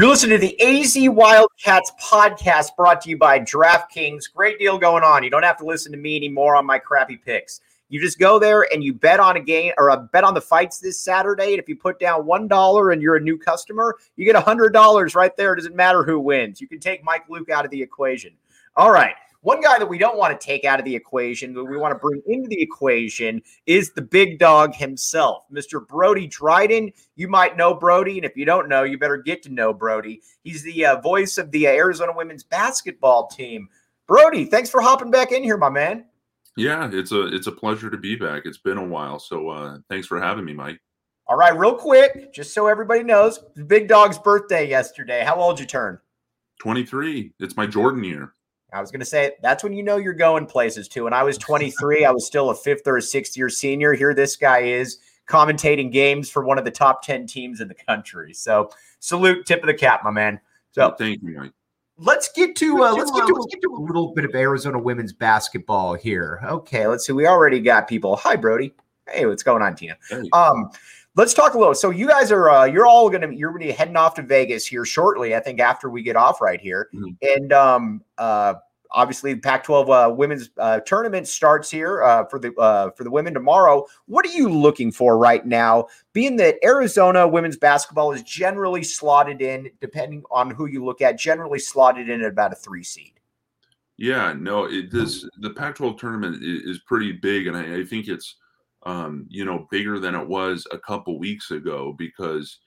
You're listening to the AZ Wildcats podcast brought to you by DraftKings. Great deal going on. You don't have to listen to me anymore on my crappy picks. You just go there and you bet on a game or a bet on the fights this Saturday. And if you put down $1 and you're a new customer, you get $100 right there. It doesn't matter who wins. You can take Mike Luke out of the equation. All right. One guy that we don't want to take out of the equation, but we want to bring into the equation is the big dog himself, Mr. Brody Dryden. You might know Brody, and if you don't know, you better get to know Brody. He's the uh, voice of the Arizona women's basketball team. Brody, thanks for hopping back in here, my man. Yeah, it's a it's a pleasure to be back. It's been a while, so uh, thanks for having me, Mike. All right, real quick, just so everybody knows, the big dog's birthday yesterday. How old did you turn? Twenty three. It's my Jordan year. I was going to say that's when you know you're going places too. When I was 23, I was still a fifth or a sixth year senior. Here, this guy is commentating games for one of the top 10 teams in the country. So, salute, tip of the cap, my man. So, thank you, Mike. Let's get to uh, let's get to, let's get to a little bit of Arizona women's basketball here. Okay, let's see. We already got people. Hi, Brody. Hey, what's going on, Tina? Hey. Um, let's talk a little. So you guys are uh, you're all gonna you're gonna be heading off to Vegas here shortly. I think after we get off right here, Mhm. and um uh obviously the Pac-12 uh, women's uh, tournament starts here uh, for the uh, for the women tomorrow. What are you looking for right now? Being that Arizona women's basketball is generally slotted in, depending on who you look at, generally slotted in at about a three seed. Yeah, no, it this the Pac-12 tournament is pretty big, and I, I think it's um, you know bigger than it was a couple weeks ago because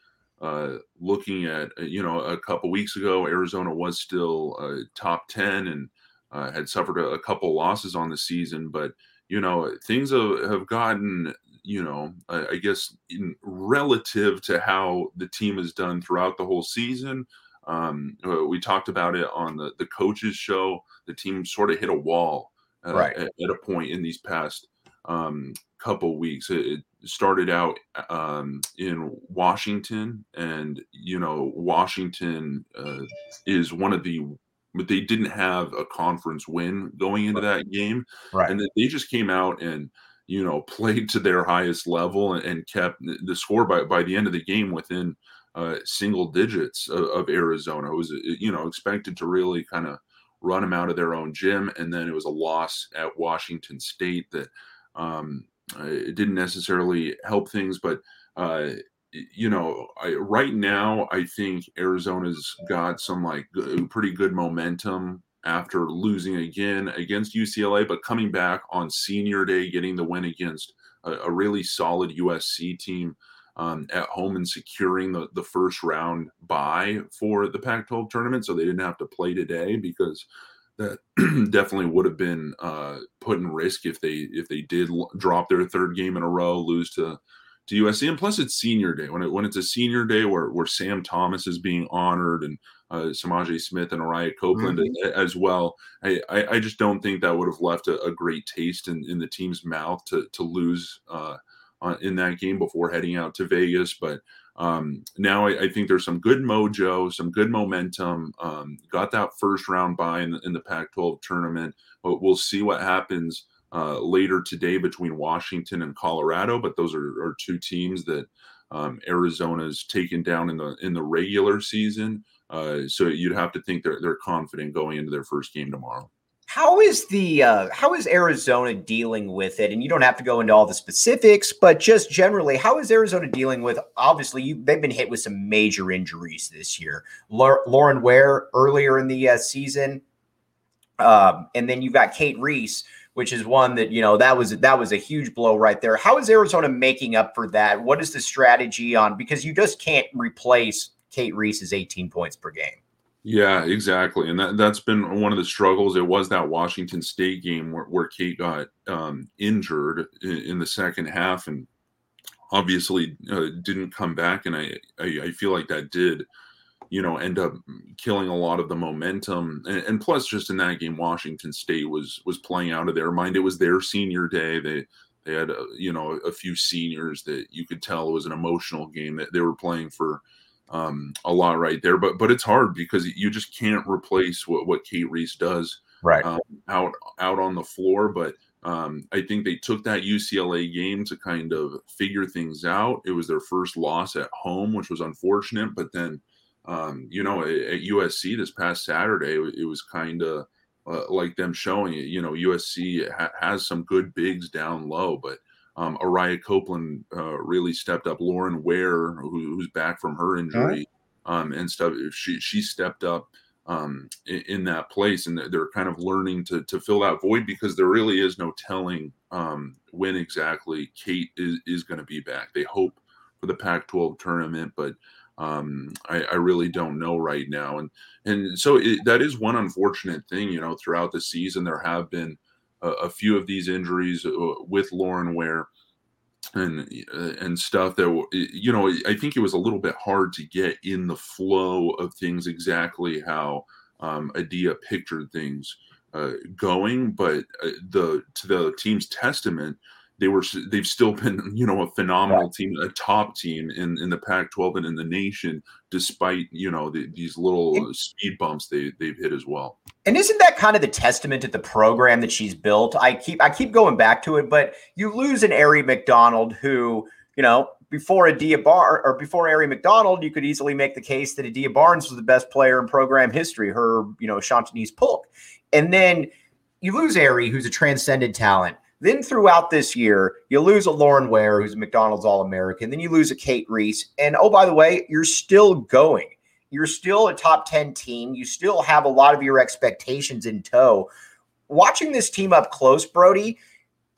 uh, looking at uh, you know a couple weeks ago, Arizona was still uh, top ten and uh, had suffered a, a couple losses on the season, but you know things have, have gotten you know I, I guess in relative to how the team has done throughout the whole season. Um, uh, we talked about it on the the coaches show. The team sort of hit a wall uh, Right. at, at a point in these past um, couple weeks. It, started out um, in Washington, and you know Washington uh, is one of the. But they didn't have a conference win going into that game, Right. and then they just came out and you know played to their highest level and, and kept the score by by the end of the game within uh, single digits of, of Arizona. It was uh, you know expected to really kind of run them out of their own gym, and then it was a loss at Washington State that um, it didn't necessarily help things, but. Uh, you know, I, right now I think Arizona's got some like pretty good momentum after losing again against UCLA, but coming back on senior day, getting the win against a, a really solid USC team um, at home and securing the, the first round bye for the Pac 12 tournament. So they didn't have to play today because that definitely would have been uh, put in risk if they if they did l- drop their third game in a row, lose to to USC. And plus, it's senior day when it when it's a senior day where where Sam Thomas is being honored and uh, Semaj Smith and Ariyah Copeland a- as well. I, I, I just don't think that would have left a, a great taste in, in the team's mouth to to lose uh, uh, in that game before heading out to Vegas. But um, now I, I, think there's some good mojo, some good momentum. Um, got that first round bye in the, in the Pac-12 tournament. But we'll see what happens uh, later today between Washington and Colorado. But those are, are two teams that um, Arizona's taken down in the in the regular season. Uh, so you'd have to think they're they're confident going into their first game tomorrow. How is the uh, how is Arizona dealing with it? And you don't have to go into all the specifics, but just generally, how is Arizona dealing with? Obviously, you, they've been hit with some major injuries this year. Lauren Ware earlier in the uh, season, um, and then you've got Cate Reese, which is one that you know that was that was a huge blow right there. How is Arizona making up for that? What is the strategy on? Because you just can't replace Cate Reese's 18 points per game. Yeah, exactly, and that that's been one of the struggles. It was that Washington State game where, where Cate got um, injured in, in, the second half, and obviously uh, didn't come back. And I, I, I feel like that did, you know, end up killing a lot of the momentum. And, and plus, just in that game, Washington State was was playing out of their mind. It was their senior day. They they had a, you know a few seniors that you could tell it was an emotional game that they were playing for um, a lot right there. But but it's hard because you just can't replace what what Cate Reese does right um, out out on the floor. But um, I think they took that UCLA game to kind of figure things out. It was their first loss at home, which was unfortunate. But then, um, you know, at USC this past Saturday, it was kind of uh, like them showing it. You know, USC ha- has some good bigs down low, but um, Ariyah Copeland uh, really stepped up. Lauren Ware, who, who's back from her injury, right. um, and stuff, she she stepped up um, in, in, that place, and they're kind of learning to to fill that void because there really is no telling um, when exactly Cate is is going to be back. They hope for the Pac-12 tournament, but um, I, I, really don't know right now, and and so it, that is one unfortunate thing. You know, throughout the season, there have been a, a few of these injuries uh, with Lauren Ware and uh, and stuff that you know I think it was a little bit hard to get in the flow of things exactly how um, Adia pictured things uh, going, but uh, the to the team's testament, they were they've still been you know a phenomenal yeah. team, a top team in in the Pac-12 and in the nation, despite you know the, these little it, uh, speed bumps they they've hit as well. And isn't that kind of the testament to the program that she's built? I keep I keep going back to it, but you lose an Aari McDonald who you know before Adia Bar or before Aari McDonald, you could easily make the case that Adia Barnes was the best player in program history. Her you know Shawntinice Polk, and then you lose Aari, who's a transcendent talent then throughout this year, you lose a Lauren Ware, who's a McDonald's All American. Then you lose a Cate Reese. And oh, by the way, you're still going. You're still a top 10 team. You still have a lot of your expectations in tow. Watching this team up close, Brody,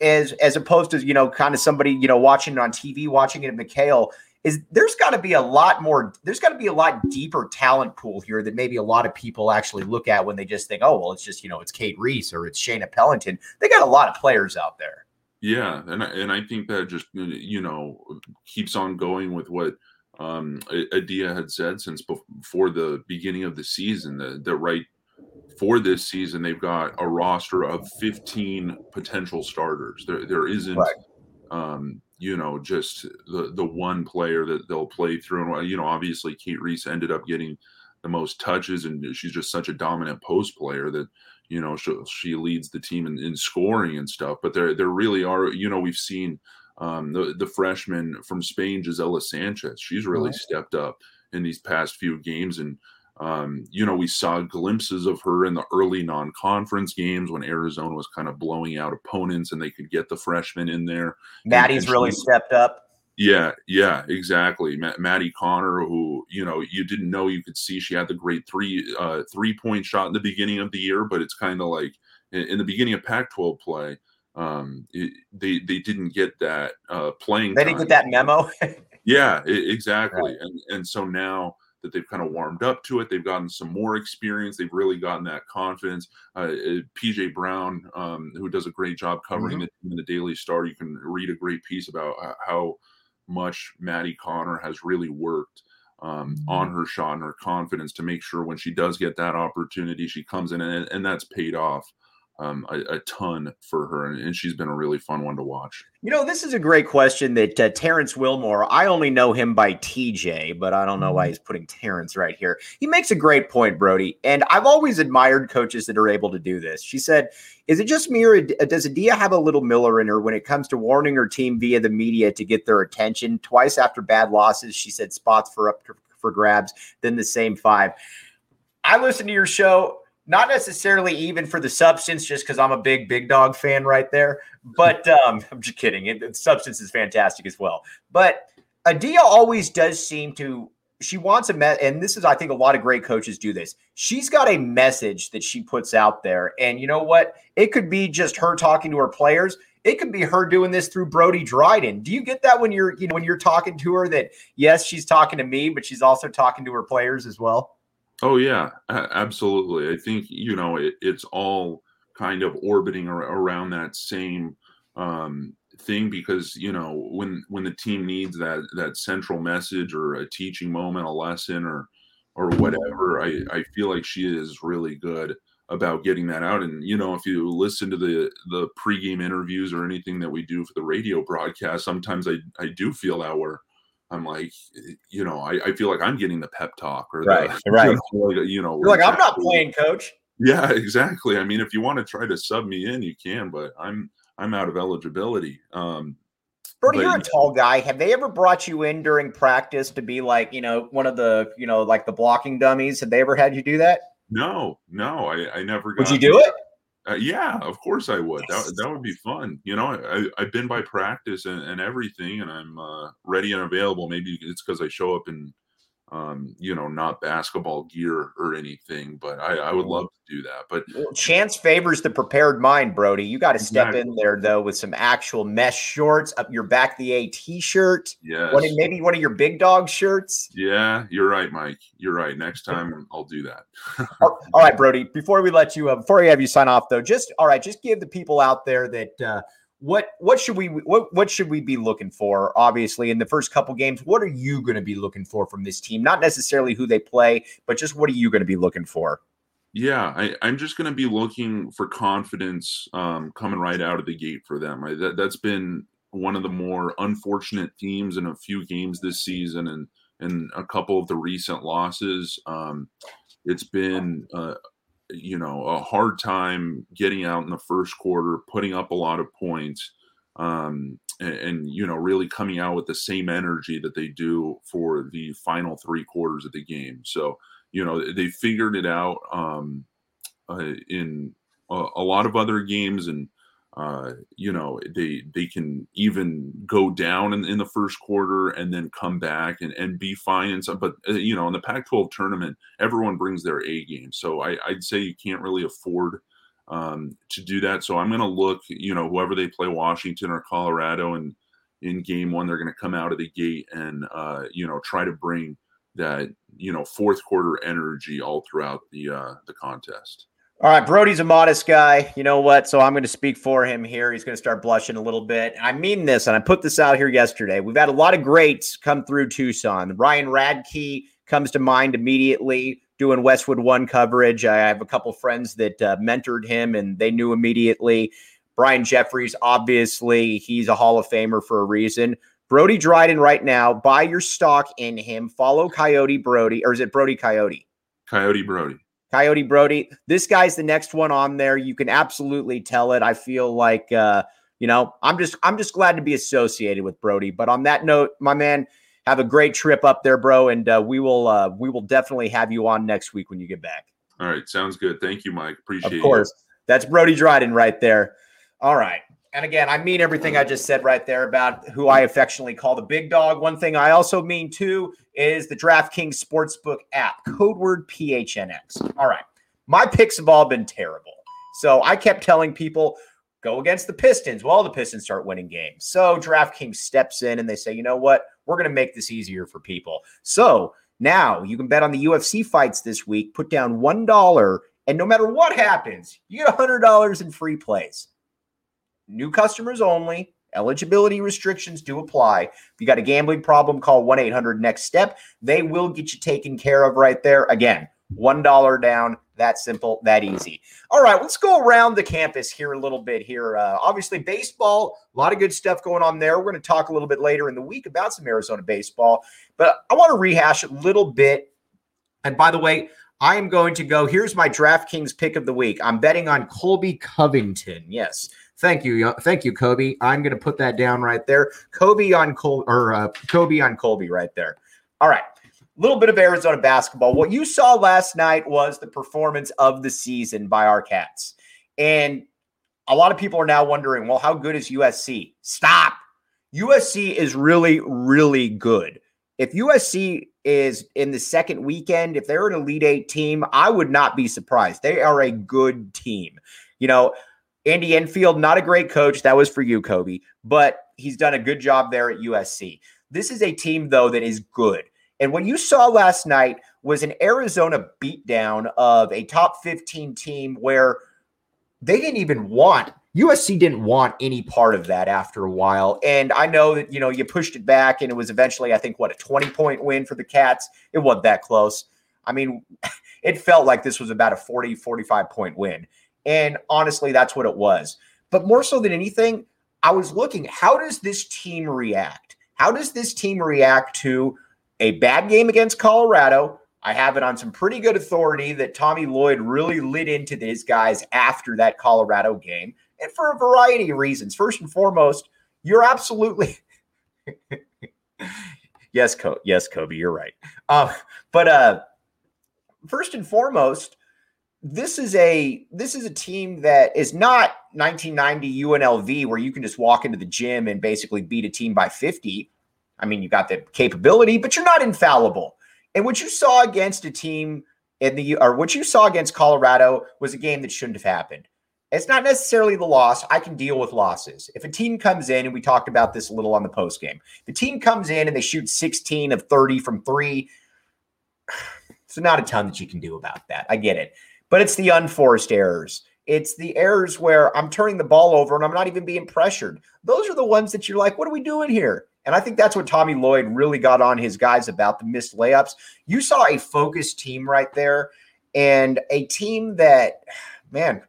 as as opposed to, you know, kind of somebody, you know, watching it on TV, watching it at McKale, is there's got to be a lot more there's got to be a lot deeper talent pool here that maybe a lot of people actually look at when they just think oh well it's just you know it's cate Reese or it's Shaina Pellington. They got a lot of players out there. Yeah and I, and I think that just you know keeps on going with what um Adia had said since before the beginning of the season that, that right for this season they've got a roster of 15 potential starters. There there isn't right. um you know, just the the one player that they'll play through. And you know, obviously, Cate Reese ended up getting the most touches, and she's just such a dominant post player that you know she, she leads the team in, in scoring and stuff. But there there really are, you know, we've seen um, the the freshman from Spain, Gisela Sanchez. She's really right. stepped up in these past few games and um, you know, we saw glimpses of her in the early non conference games when Arizona was kind of blowing out opponents and they could get the freshmen in there. Maddie's really stepped up. Yeah, yeah, exactly. Maddie Conner, who you know you didn't know you could see, she had the great three uh, three point shot in the beginning of the year, but it's kind of like in, in, the beginning of Pac-12 play, um, it, they they didn't get that uh, playing. They didn't get that memo. yeah, it, exactly, right. and and so now that they've kind of warmed up to it. They've gotten some more experience. They've really gotten that confidence. Uh, uh PJ Brown, um, who does a great job covering mm-hmm. in the Daily Star, you can read a great piece about how much Maddie Conner has really worked um, mm-hmm. on her shot and her confidence to make sure when she does get that opportunity, she comes in and, and that's paid off um, a, a, ton for her, and, and, she's been a really fun one to watch. You know, this is a great question that uh, Terrence Wilmore. I only know him by TJ, but I don't know why mm-hmm. he's putting Terrence right here. He makes a great point, Brody, and I've always admired coaches that are able to do this. She said, "Is it just me, or does Adia have a little Miller in her when it comes to warning her team via the media to get their attention? Twice after bad losses, she said spots for up for grabs, then the same five. I listen to your show not necessarily even for the substance, just because I'm a big big dog fan right there. But um, I'm just kidding. It, the substance is fantastic as well. But Adia always does seem to. She wants a met, and this is, I think, a lot of great coaches do this. She's got a message that she puts out there, and you know what? It could be just her talking to her players. It could be her doing this through Brody Dryden. Do you get that when you're, you know, when you're talking to her? That yes, she's talking to me, but she's also talking to her players as well. Oh yeah, absolutely. I think you know it, it's all kind of orbiting ar- around that same um, thing because you know when when the team needs that that central message or a teaching moment, a lesson, or or whatever, I I feel like she is really good about getting that out. And you know, if you listen to the the pregame interviews or anything that we do for the radio broadcast, sometimes I I do feel that where I'm like, you know, I, I feel like I'm getting the pep talk or right, the, right. You know, like, you know You're like I'm not playing coach. Yeah, exactly. I mean, if you want to try to sub me in, you can, but I'm I'm out of eligibility. Um, Brody, you're a tall guy. Have they ever brought you in during practice to be like, you know, one of the, you know, like the blocking dummies? Have they ever had you do that? No, no, I, I never. Would you do it? Uh, yeah, of course I would. That that would be fun. You know, I I've been by practice and, and everything, and I'm uh, ready and available. Maybe it's because I show up in um, you know, not basketball gear or anything, but I, I would love to do that. But well, chance favors the prepared mind, Brody. You got to step exactly. in there though with some actual mesh shorts, up your back the A t-shirt. Yeah, maybe one of your big dog shirts. Yeah, you're right, Mike. You're right. Next time I'll do that. all right, Brody. Before we let you, uh, before we have you sign off, though, just all right, just give the people out there that. Uh, what what should we what what should we be looking for obviously in the first couple games? What are you going to be looking for from this team? Not necessarily who they play but just what are you going to be looking for? Yeah I, i'm just going to be looking for confidence um, coming right out of the gate for them. I, that, that's been one of the more unfortunate themes in a few games this season and and a couple of the recent losses. Um, it's been uh, you know a hard time getting out in the first quarter, putting up a lot of points, um, and, and, you know really coming out with the same energy that they do for the final three quarters of the game. So you know they figured it out um, uh, in a, a, lot of other games and uh, you know they they can even go down in, in the first quarter and then come back and, and be fine and so but uh, you know in the pac 12 tournament everyone brings their a game so I, i'd say you can't really afford um, to do that so i'm going to look you know whoever they play washington or colorado and in game one they're going to come out of the gate and uh, you know try to bring that you know fourth quarter energy all throughout the uh, the contest all right, Brody's a modest guy. You know what? So I'm going to speak for him here. He's going to start blushing a little bit. I mean this, and I put this out here yesterday. We've had a lot of greats come through Tucson. Ryan Radtke comes to mind immediately doing Westwood One coverage. I have a couple friends that uh, mentored him, and they knew immediately. Brian Jeffries, obviously, he's a Hall of Famer for a reason. Brody Dryden, right now, buy your stock in him. Follow Coyote Brody, or is it Brody Coyote? Coyote Brody. Coyote Brody. This guy's the next one on there. You can absolutely tell it. I feel like uh, you know, I'm just I'm just glad to be associated with Brody. But on that note, my man, have a great trip up there, bro, and uh, we will uh, we will definitely have you on next week when you get back. All right, sounds good. Thank you, Mike. Appreciate it. Of course. You. That's Brody Dryden right there. All right. And again, I mean everything I just said right there about who I affectionately call the big dog. One thing I also mean too is the DraftKings Sportsbook app, code word PHNX. All right. My picks have all been terrible. So I kept telling people, go against the Pistons. Well, the Pistons start winning games. So DraftKings steps in and they say, you know what? We're going to make this easier for people. So now you can bet on the UFC fights this week, put down $1, and no matter what happens, you get $100 in free plays new customers only. Eligibility restrictions do apply. If you got a gambling problem, call 1 800 Next Step. They will get you taken care of right there. Again, $1 down, That simple, that easy. All right, let's go around the campus here a little bit here. Uh, obviously, baseball, a lot of good stuff going on there. We're going to talk a little bit later in the week about some Arizona baseball, but I want to rehash a little bit. And by the way, I am going to go. Here's my DraftKings pick of the week. I'm betting on Colby Covington. Yes. Thank you. Thank you, Kobe. I'm going to put that down right there. Kobe on Col or uh, Kobe on Colby right there. All right a little bit of Arizona basketball. What you saw last night was the performance of the season by our Cats. And a lot of people are now wondering, well, how good is USC? Stop. USC is really, really good. If USC is in the second weekend, if they're an Elite Eight team, I would not be surprised. They are a good team. You know, Andy Enfield, not a great coach. That was for you, Kobe, but he's done a good job there at USC. This is a team, though, that is good. And what you saw last night was an Arizona beatdown of a top 15 team where they didn't even want USC didn't want any part of that after a while. And I know that, you know, you pushed it back and it was eventually, I think, what, a 20 point win for the Cats. It wasn't that close. I mean, it felt like this was about a 40, 45 point win. And honestly, that's what it was. But more so than anything, I was looking, how does this team react? How does this team react to a bad game against Colorado. I have it on some pretty good authority that Tommy Lloyd really lit into these guys after that Colorado game, and for a variety of reasons. First and foremost, you're absolutely yes, Co- yes, Kobe, you're right. Uh, but uh, first and foremost, this is a this is a team that is not 1990 UNLV where you can just walk into the gym and basically beat a team by 50. I mean, you got the capability, but you're not infallible. And what you saw against a team in the or what you saw against Colorado was a game that shouldn't have happened. It's not necessarily the loss. I can deal with losses. If a team comes in, and we talked about this a little on the post game, the team comes in and they shoot 16 of 30 from three. So not a ton that you can do about that. I get it. But it's the unforced errors. It's the errors where I'm turning the ball over and I'm not even being pressured. Those are the ones that you're like, what are we doing here? And I think that's what Tommy Lloyd really got on his guys about the missed layups. You saw a focused team right there and a team that, man,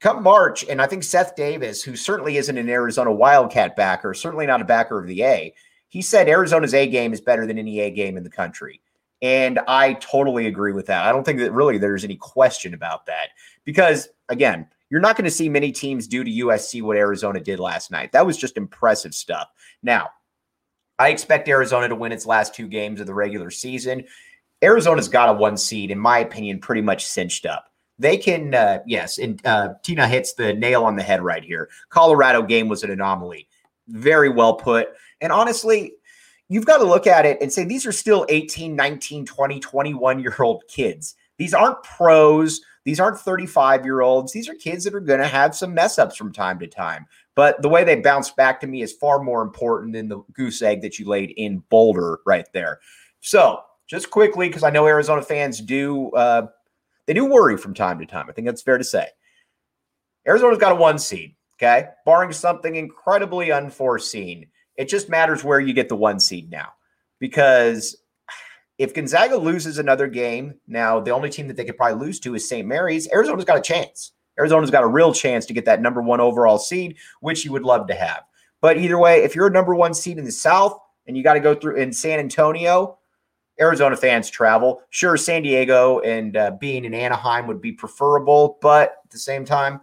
come March, and I think Seth Davis, who certainly isn't an Arizona Wildcat backer, certainly not a backer of the A, he said Arizona's A game is better than any A game in the country. And I totally agree with that. I don't think that really there's any question about that because, again, you're not going to see many teams do to USC what Arizona did last night. That was just impressive stuff. Now, I expect Arizona to win its last two games of the regular season. Arizona's got a one seed, in my opinion, pretty much cinched up. They can, uh, yes, and uh, Tina hits the nail on the head right here. Colorado game was an anomaly. Very well put. And honestly, you've got to look at it and say these are still 18, 19, 20, 21 year old kids. These aren't pros. These aren't 35 year olds. These are kids that are going to have some mess ups from time to time. But the way they bounce back to me is far more important than the goose egg that you laid in Boulder right there. So, just quickly, because I know Arizona fans do uh, they do worry from time to time. I think that's fair to say. Arizona's got a one seed, okay, barring something incredibly unforeseen. It just matters where you get the one seed now, because if Gonzaga loses another game, now the only team that they could probably lose to is St. Mary's. Arizona's got a chance. Arizona's got a real chance to get that number one overall seed, which you would love to have. But either way, if you're a number one seed in the South and you got to go through in San Antonio, Arizona fans travel. Sure, San Diego and uh, being in Anaheim would be preferable, but at the same time,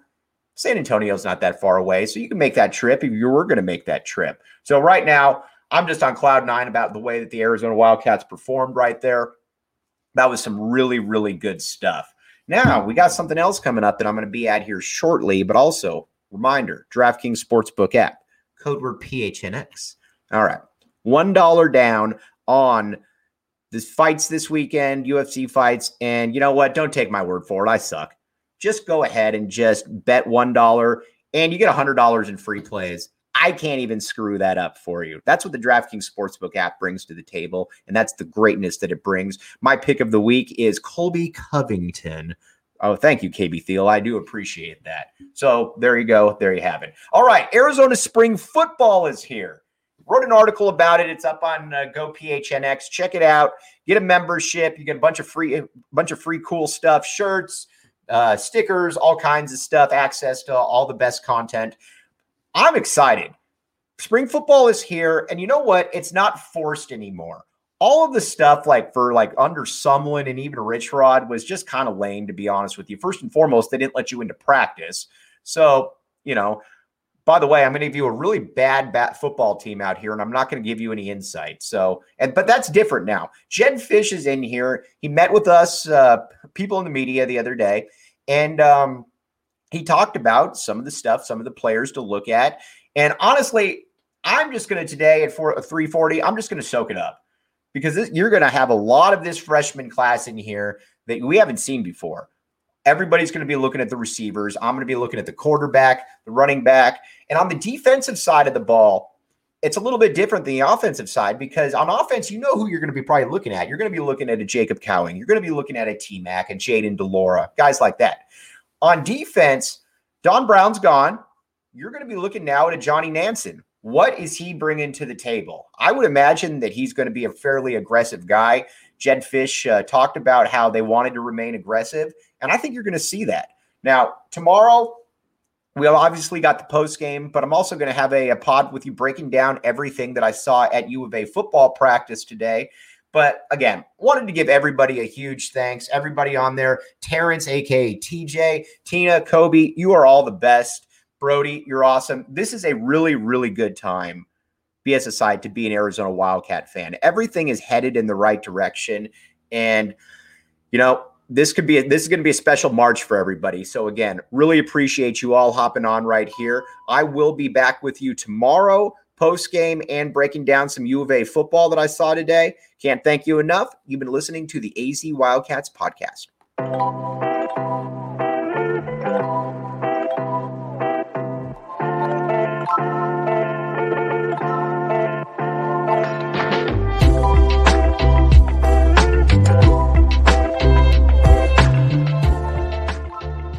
San Antonio's not that far away. So you can make that trip if you were going to make that trip. So right now, I'm just on cloud nine about the way that the Arizona Wildcats performed right there. That was some really, really good stuff. Now we got something else coming up that I'm going to be at here shortly, but also reminder DraftKings Sportsbook app, code word PHNX. All right. $1 down on the fights this weekend, UFC fights. And you know what? Don't take my word for it. I suck. Just go ahead and just bet $1 and you get $100 in free plays. I can't even screw that up for you. That's what the DraftKings Sportsbook app brings to the table, and that's the greatness that it brings. My pick of the week is Colby Covington. Oh, thank you, KB Thiel. I do appreciate that. So there you go. There you have it. All right. Arizona spring football is here. wrote an article about it. It's up on uh, GoPHNX. Check it out. Get a membership. You get a bunch of free, a bunch of free cool stuff, shirts, uh, stickers, all kinds of stuff. Access to all the best content. I'm excited. Spring football is here, and you know what? It's not forced anymore. All of the stuff, like for like under Sumlin and even Rich Rod, was just kind of lame, to be honest with you. First and foremost, they didn't let you into practice, so you know by the way, I'm going to give you a really bad bat football team out here, and I'm not going to give you any insight. So, and but that's different now. Jedd Fisch is in here. He met with us, uh, people in the media, the other day, and um, he talked about some of the stuff, some of the players to look at. And honestly, I'm just going to today at four, 340, I'm just going to soak it up because this, you're going to have a lot of this freshman class in here that we haven't seen before. Everybody's going to be looking at the receivers. I'm going to be looking at the quarterback, the running back. And on the defensive side of the ball, it's a little bit different than the offensive side because on offense, you know who you're going to be probably looking at. You're going to be looking at a Jacob Cowing. You're going to be looking at a T Mac and Jayden de Laura, guys like that. On defense, Don Brown's gone. You're going to be looking now at a Johnny Nansen. What is he bringing to the table? I would imagine that he's going to be a fairly aggressive guy. Jedd Fisch uh, talked about how they wanted to remain aggressive, and I think you're going to see that. Now, tomorrow, we obviously got the post game, but I'm also going to have a, a, pod with you breaking down everything that I saw at U of A football practice today. But again, wanted to give everybody a huge thanks. Everybody on there, Terrence, aka TJ, Tina, Kobe, you are all the best. Brody, you're awesome. This is a really, really good time BS aside, to be an Arizona Wildcat fan. Everything is headed in the right direction. And, you know, this could be a, this is going to be a special March for everybody. So again, really appreciate you all hopping on right here. I will be back with you tomorrow post game and breaking down some U of A football that I saw today. Can't thank you enough. You've been listening to the AZ Wildcats podcast.